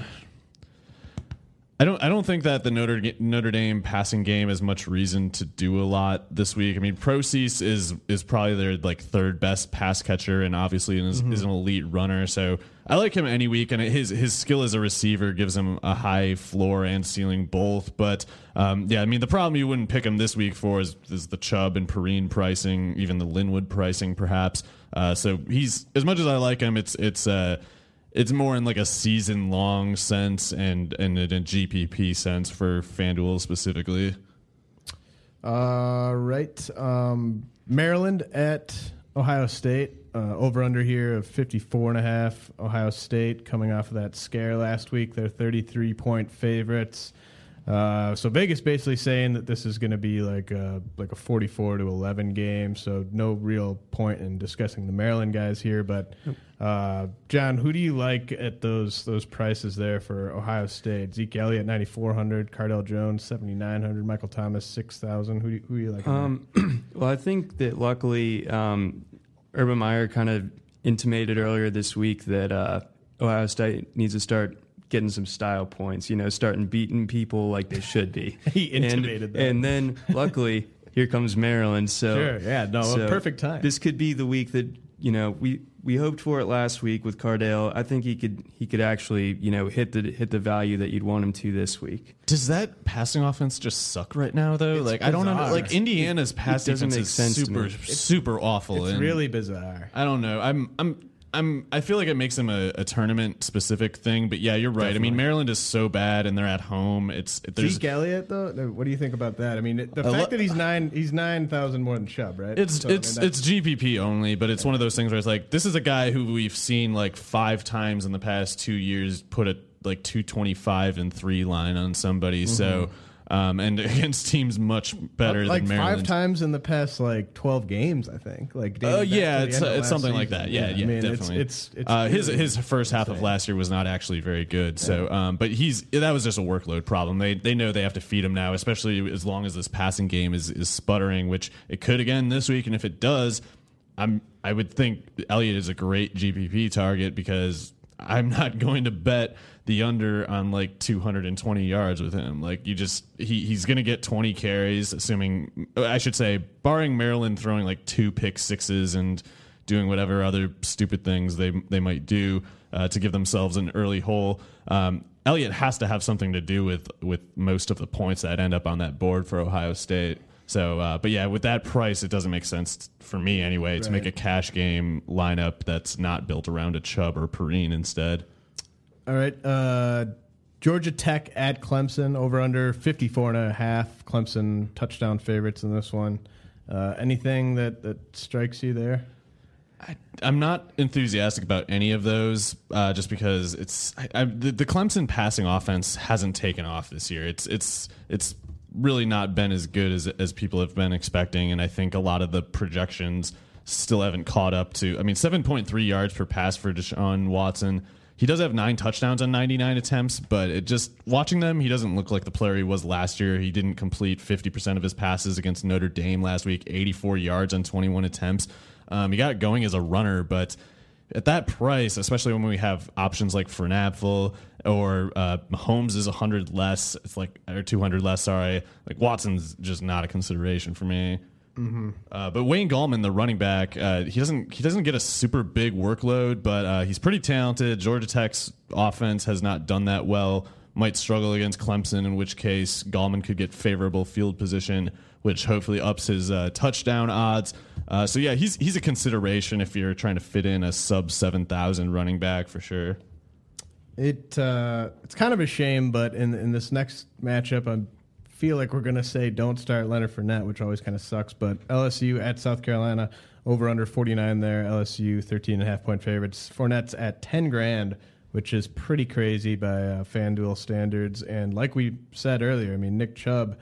I don't. I don't think that the Notre Notre Dame passing game has much reason to do a lot this week. I mean, Prosise is is probably their like third best pass catcher, and obviously is, is an elite runner. So I like him any week, and his his skill as a receiver gives him a high floor and ceiling both. But um, yeah, I mean, the problem you wouldn't pick him this week for is, is the Chubb and Perine pricing, even the Linwood pricing, perhaps. Uh, so he's as much as I like him, it's it's uh, it's more in like a season long sense and and in a GPP sense for FanDuel specifically. Uh, right. Um, Maryland at Ohio State. Uh, over under here of 54 and a half. Ohio State coming off of that scare last week. They're 33 point favorites. Uh, so Vegas basically saying that this is going to be like a, like a 44 to 11 game. So no real point in discussing the Maryland guys here. But uh, John, who do you like at those those prices there for Ohio State? Zeke Elliott 9400, Cardale Jones 7900, Michael Thomas 6000. Who do you, who do you like? Um, (clears throat) well, I think that luckily, um, Urban Meyer kind of intimated earlier this week that uh, Ohio State needs to start getting some style points. You know, starting beating people like they should be. (laughs) He intimated and, that. and then luckily, here comes Maryland. So Sure, yeah, no, a perfect time. This could be the week that you know we. We hoped for it last week with Cardale. I think he could he could actually you know hit the hit the value that you'd want him to this week. Does that passing offense just suck right now though? like I don't know. Like Indiana's pass it doesn't defense make is sense super super awful. it's and really bizarre. I don't know. I'm I'm I'm I feel like it makes them a, a tournament specific thing. But yeah, you're right. I mean, Maryland is so bad and they're at home. It's there's Zeke Elliott, though, what do you think about that? I mean, the fact lo- that he's nine, he's nine thousand more than Chubb, right? It's So, I mean, it's it's GPP only, but it's one of those things where it's like this is a guy who we've seen like five times in the past two years put a like two twenty five and three line on somebody. So mm-hmm. Um, and (laughs) against teams much better like than five times in the past like twelve games, I think. Like, Oh back yeah, it's, of it's something like that. Yeah, yeah, I mean, definitely. It's it's, it's uh, his his first half of last year was not actually very good. So, um, but he's that was just a workload problem. They they know they have to feed him now, especially as long as this passing game is is sputtering, which it could again this week. And if it does, I'm I would think Elliott is a great GPP target because I'm not (laughs) going to bet the under on like 220 yards with him. Like you just he he's going to get 20 carries, assuming I should say, barring Maryland throwing like two pick sixes and doing whatever other stupid things they they might do uh, to give themselves an early hole. Um, Elliott has to have something to do with with most of the points that end up on that board for Ohio State. So, uh, but yeah, with that price, it doesn't make sense for me anyway to make a cash game lineup that's not built around a Chubb or Perine instead. All right. Uh, Georgia Tech at Clemson over under 54 and a half. Clemson touchdown favorites in this one. Uh, anything that, that strikes you there? I'm not enthusiastic about any of those, uh, just because it's I, I, the, the Clemson passing offense hasn't taken off this year. It's it's it's really not been as good as as people have been expecting, and I think a lot of the projections still haven't caught up to. I mean, 7.3 yards per pass for Deshaun Watson. He does have nine touchdowns on 99 attempts, but it just watching them, he doesn't look like the player he was last year. He didn't complete 50% of his passes against Notre Dame last week, 84 yards on 21 attempts. Um, he got going as a runner, but at that price, especially when we have options like Frohnapfel or uh, Mahomes is 100 less, it's like or 200 less. Sorry, like Watson's just not a consideration for me. Uh, but Wayne Gallman, the running back, uh, he doesn't he doesn't get a super big workload, but uh, he's pretty talented. Georgia Tech's offense has not done that well. Might struggle against Clemson, in which case Gallman could get favorable field position, which hopefully ups his uh, touchdown odds. Uh, so yeah, he's he's a consideration if you're trying to fit in a sub seven thousand running back for sure. It uh, it's kind of a shame, but in in this next matchup, I feel like we're gonna say don't start Leonard Fournette, which always kind of sucks. But LSU at South Carolina Over under 49 there. LSU 13 and a half point favorites. Fournette's at 10 grand, which is pretty crazy by uh, FanDuel standards. And like we said earlier, I mean, Nick Chubb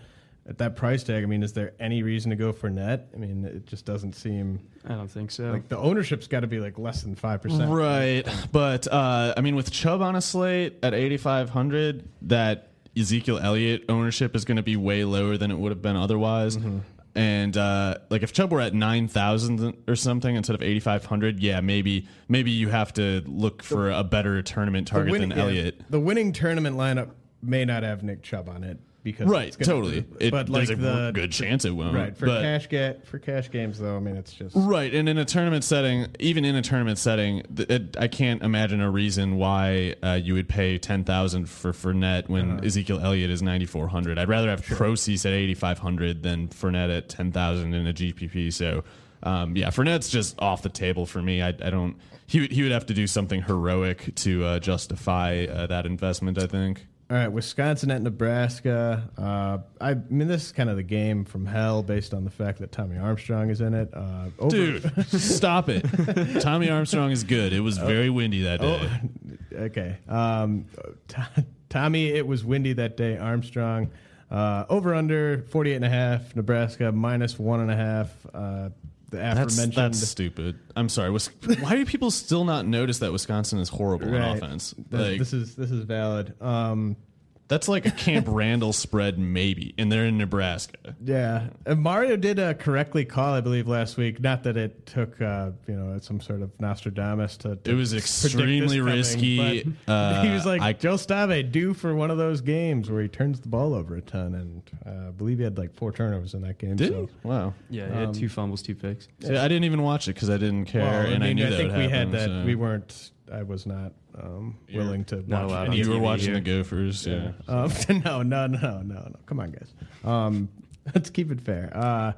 at that price tag, I mean, is there any reason to go Fournette? I mean, it just doesn't seem I don't think so. like the ownership's got to be like less than 5%. Right, but uh, I mean, with Chubb on a slate at 8,500, that Ezekiel Elliott ownership is going to be way lower than it would have been otherwise. Mm-hmm. And uh, like if Chubb were at 9,000 or something instead of 8,500, yeah, maybe maybe you have to look for a better tournament target winning- than yeah, Elliott. the winning tournament lineup may not have Nick Chubb on it because Right, it's gonna- totally. It, but like there's a the good chance it won't. right for but- cash get for cash games though. I mean, it's just Right, and in a tournament setting, even in a tournament setting, th- it, I can't imagine a reason why uh, you would pay ten thousand for Fournette when Uh-huh. Ezekiel Elliott is ninety four hundred. I'd rather have Prosise at eighty five hundred than Fournette at ten thousand in a GPP. So, um, yeah, Fournette's just off the table for me. I, I don't. He would- he would have to do something heroic to uh, justify uh, that investment. I think. All right, Wisconsin at Nebraska. Uh, I mean, this is kind of the game from hell based on the fact that Tommy Armstrong is in it. Uh, over- Dude, (laughs) stop it! Tommy Armstrong is good. It was very windy that day. (laughs) okay. Um, T- Tommy, it was windy that day. Armstrong, uh, over under 48 and a half. Nebraska, minus one and a half. Uh, the That's, aforementioned. that's stupid. I'm sorry. Wis- (laughs) Why do people still not notice that Wisconsin is horrible on Right. offense? This- Like, this is this is valid. Um, that's like a Camp (laughs) Randall spread, maybe, and they're in Nebraska. Yeah, and Mario did uh, correctly call, I believe, last week. Not that it took, uh, you know, some sort of Nostradamus to. to It was predict this extremely coming, risky. Uh, (laughs) he was like I- Joe Stave due for one of those games where he turns the ball over a ton, and uh, I believe he had like four turnovers in that game. Did so. he? Wow. yeah, he had two fumbles, two picks. See, I didn't even watch it because I didn't care, Well, and I, mean, knew that think would we happen, had that. so- We weren't. I was not um, willing to not watch allowed You were watching here. the Gophers, yeah. Um, (laughs) no, no, no, no, no. Come on, guys. Um, (laughs) let's keep it fair. Uh,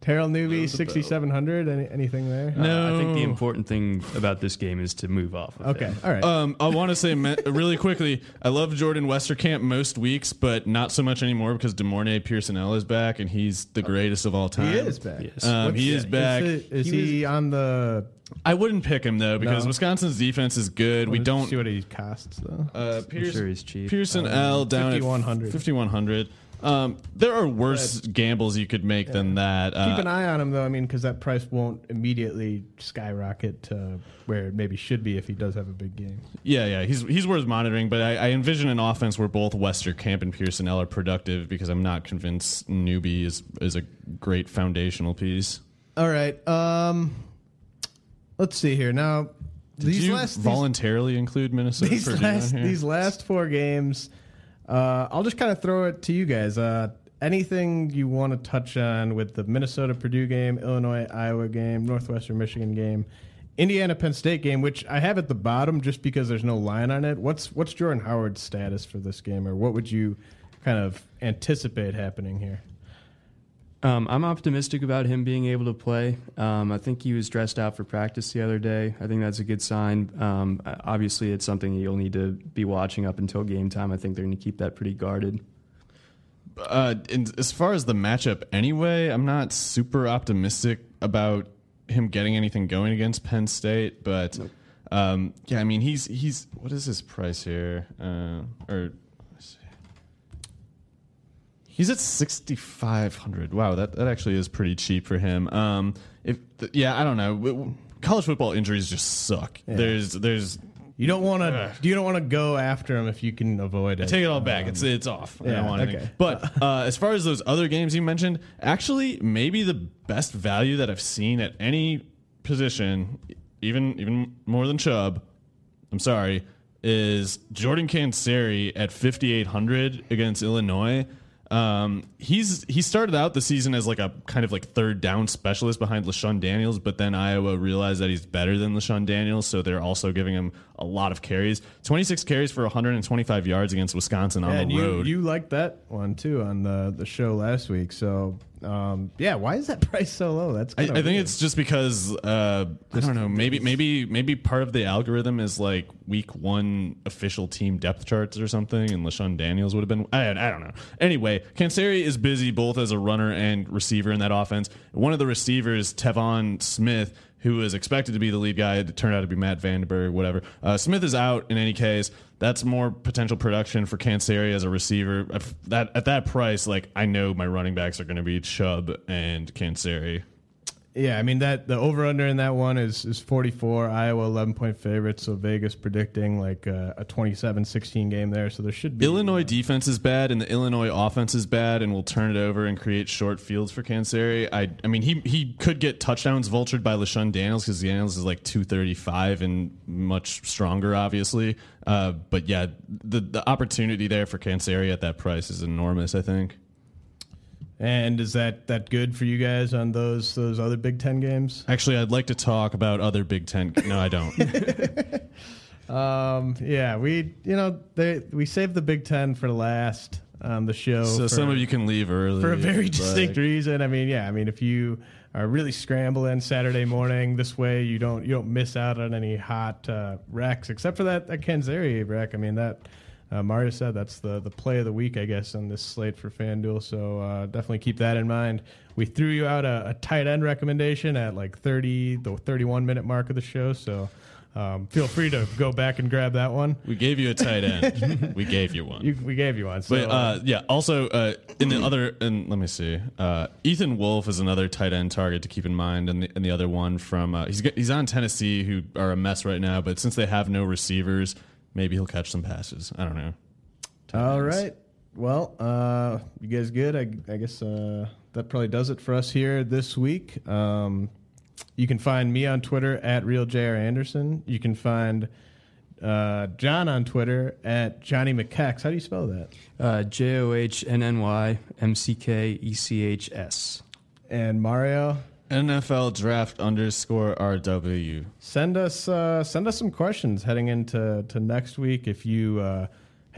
Terrell Newby, 6,700. Any, anything there? Uh, I think the important thing about this game is to move off. Of Okay. him. All right. Um, I want to say really quickly, I love Jordan Westerkamp most weeks, but not so much anymore because De'Mornay Pierson-El is back, and he's the greatest of all time. he is back. Yes. Um, he is back. Is, it- is He he, on the? I wouldn't pick him though because No. Wisconsin's defense is good. We let's don't see what he costs though. Uh, Pierce, sure he's cheap. Pierson-El down 5100. at 5100. Um, there are worse gambles you could make than that. Uh, Keep an eye on him though. I mean, because that price won't immediately skyrocket to where it maybe should be if he does have a big game. yeah, yeah, he's he's worth monitoring. But I, I envision an offense where both Westerkamp and Pierson-El are productive because I'm not convinced Newby is is a great foundational piece. All right. Um, let's see here now. Did these you last these- voluntarily include Minnesota? these Purdue on last here? these last four games, uh, I'll just kind of throw it to you guys. Uh, anything you want to touch on with the Minnesota Purdue game, Illinois Iowa game, Northwestern Michigan game, Indiana Penn State game, which I have at the bottom just because there's no line on it. What's what's Jordan Howard's status for this game, or what would you kind of anticipate happening here? Um, I'm optimistic about him being able to play. Um, I think he was dressed out for practice the other day. I think that's a good sign. Um, obviously, it's something you'll need to be watching up until game time. I think they're going to keep that pretty guarded. Uh, and as far as the matchup, anyway, I'm not super optimistic about him getting anything going against Penn State. But um, yeah, I mean, he's he's what is his price here? Uh, or. He's at 6,500. Wow, that that actually is pretty cheap for him. Um, if yeah, I don't know. College football injuries just suck. There's there's You don't want to. You don't want to go after him if you can avoid it. I take it all back. it's it's off. I don't want anything. But uh, as far as those other games you mentioned, actually, maybe the best value that I've seen at any position, even even more than Chubb. I'm sorry, is Jordan Canzeri at 5800 against Illinois. Um, he's he started out the season as like a kind of like third down specialist behind LaShawn Daniels, but then Iowa realized that he's better than LaShawn Daniels, so they're also giving him a lot of carries. 26 carries for 125 yards against Wisconsin on Yeah, the and you, road. you liked that one too on the the show last week. So um, yeah, why is that (laughs) price so low? That's I, I think weird. it's just because uh, I don't know. Maybe maybe maybe part of the algorithm is like week one official team depth charts or something, and Lashawn Daniels would have been. I, I don't know. Anyway, Canzeri is busy both as a runner and receiver in that offense. One of the receivers, Tevaun Smith, who is expected to be the lead guy, it turned out to be Matt Vandenberg, whatever. Uh, Smith is out in any case. That's more potential production for Canzeri as a receiver. That at that price, like I know my running backs are going to be Chubb and Canzeri. Yeah, I mean that the over under in that one is is 44. Iowa 11 point favorite, so Vegas predicting like uh, a 27-16 game there. So there should be Illinois defense is bad and the Illinois offense is bad and will turn it over and create short fields for Canzeri. I I mean he he could get touchdowns vultured by LaShawn Daniels because Daniels is like 235 and much stronger obviously. Uh, but yeah, the the opportunity there for Canzeri at that price is enormous, I think. And is that that good for you guys on those those other Big Ten games? Actually, I'd like to talk about other Big 10 No, I don't. (laughs) Um, yeah, we you know they we saved the Big Ten for last on the show. so for- some of you can leave early for a very distinct like. reason. I mean, yeah, I mean if you are really scrambling Saturday morning this way, you don't you don't miss out on any hot uh, wrecks except for that that Canzeri wreck. I mean that. Uh, Mario said that's the, the play of the week, I guess, on this slate for FanDuel. So uh, definitely keep that in mind. We threw you out a, a tight end recommendation at like 30, the 31 minute mark of the show. So um, feel free to go back and grab that one. We gave you a tight end. (laughs) we gave you one. You, we gave you one. So, But uh, yeah, also uh, in the other, and let me see, uh, Ethan Wolf is another tight end target to keep in mind, and the, and the other one from uh, he's he's on Tennessee, who are a mess right now. But since they have no receivers, maybe he'll catch some passes. I don't know. All right. Well, uh, you guys good? I, I guess uh, that probably does it for us here this week. Um, you can find me on Twitter at RealJRAnderson. You can find uh, John on Twitter at Johnny McKex. How do you spell that? Uh, J O H N N Y M C K E C H S. And Mario, NFL draft underscore RW. send us uh, send us some questions heading into to next week. If you uh,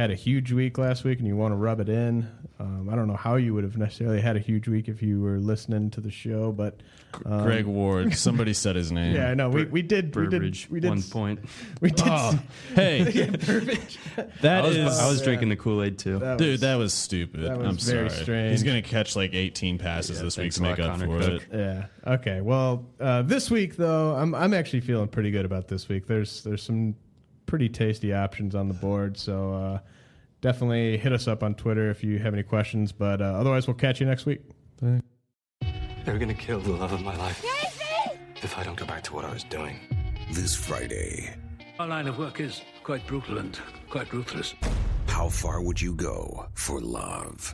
had a huge week last week and you want to rub it in, um, I don't know how you would have necessarily had a huge week if you were listening to the show, but um, Greg Ward. (laughs) Somebody said his name. Yeah, I know. We, we did we did we did one point. we did Oh, hey, (laughs) that I was, is- I was drinking the Kool Aid too. that Dude, was- that was stupid. that was I'm very sorry. strange. He's gonna catch like 18 passes Yeah, this week to make up Connor for Cook. it. yeah. Okay. Well, uh, this week though, I'm I'm actually feeling pretty good about this week. There's there's some pretty tasty options on the board, so uh, definitely hit us up on Twitter if you have any questions. But uh, otherwise, we'll catch you next week. They're gonna kill the love of my life. If I don't go back to what I was doing. This Friday, Our line of work is quite brutal and quite ruthless. how far would you go for love?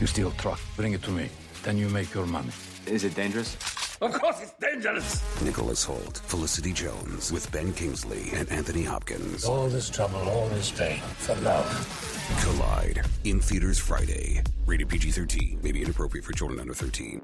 You steal truck, bring it to me. Then you make your money. Is it dangerous? Of course it's dangerous! Nicholas Hoult, Felicity Jones, with Ben Kingsley and Anthony Hopkins. All this trouble, all this pain, for love. Collide in theaters Friday. Rated PG 13. May be inappropriate for children under 13.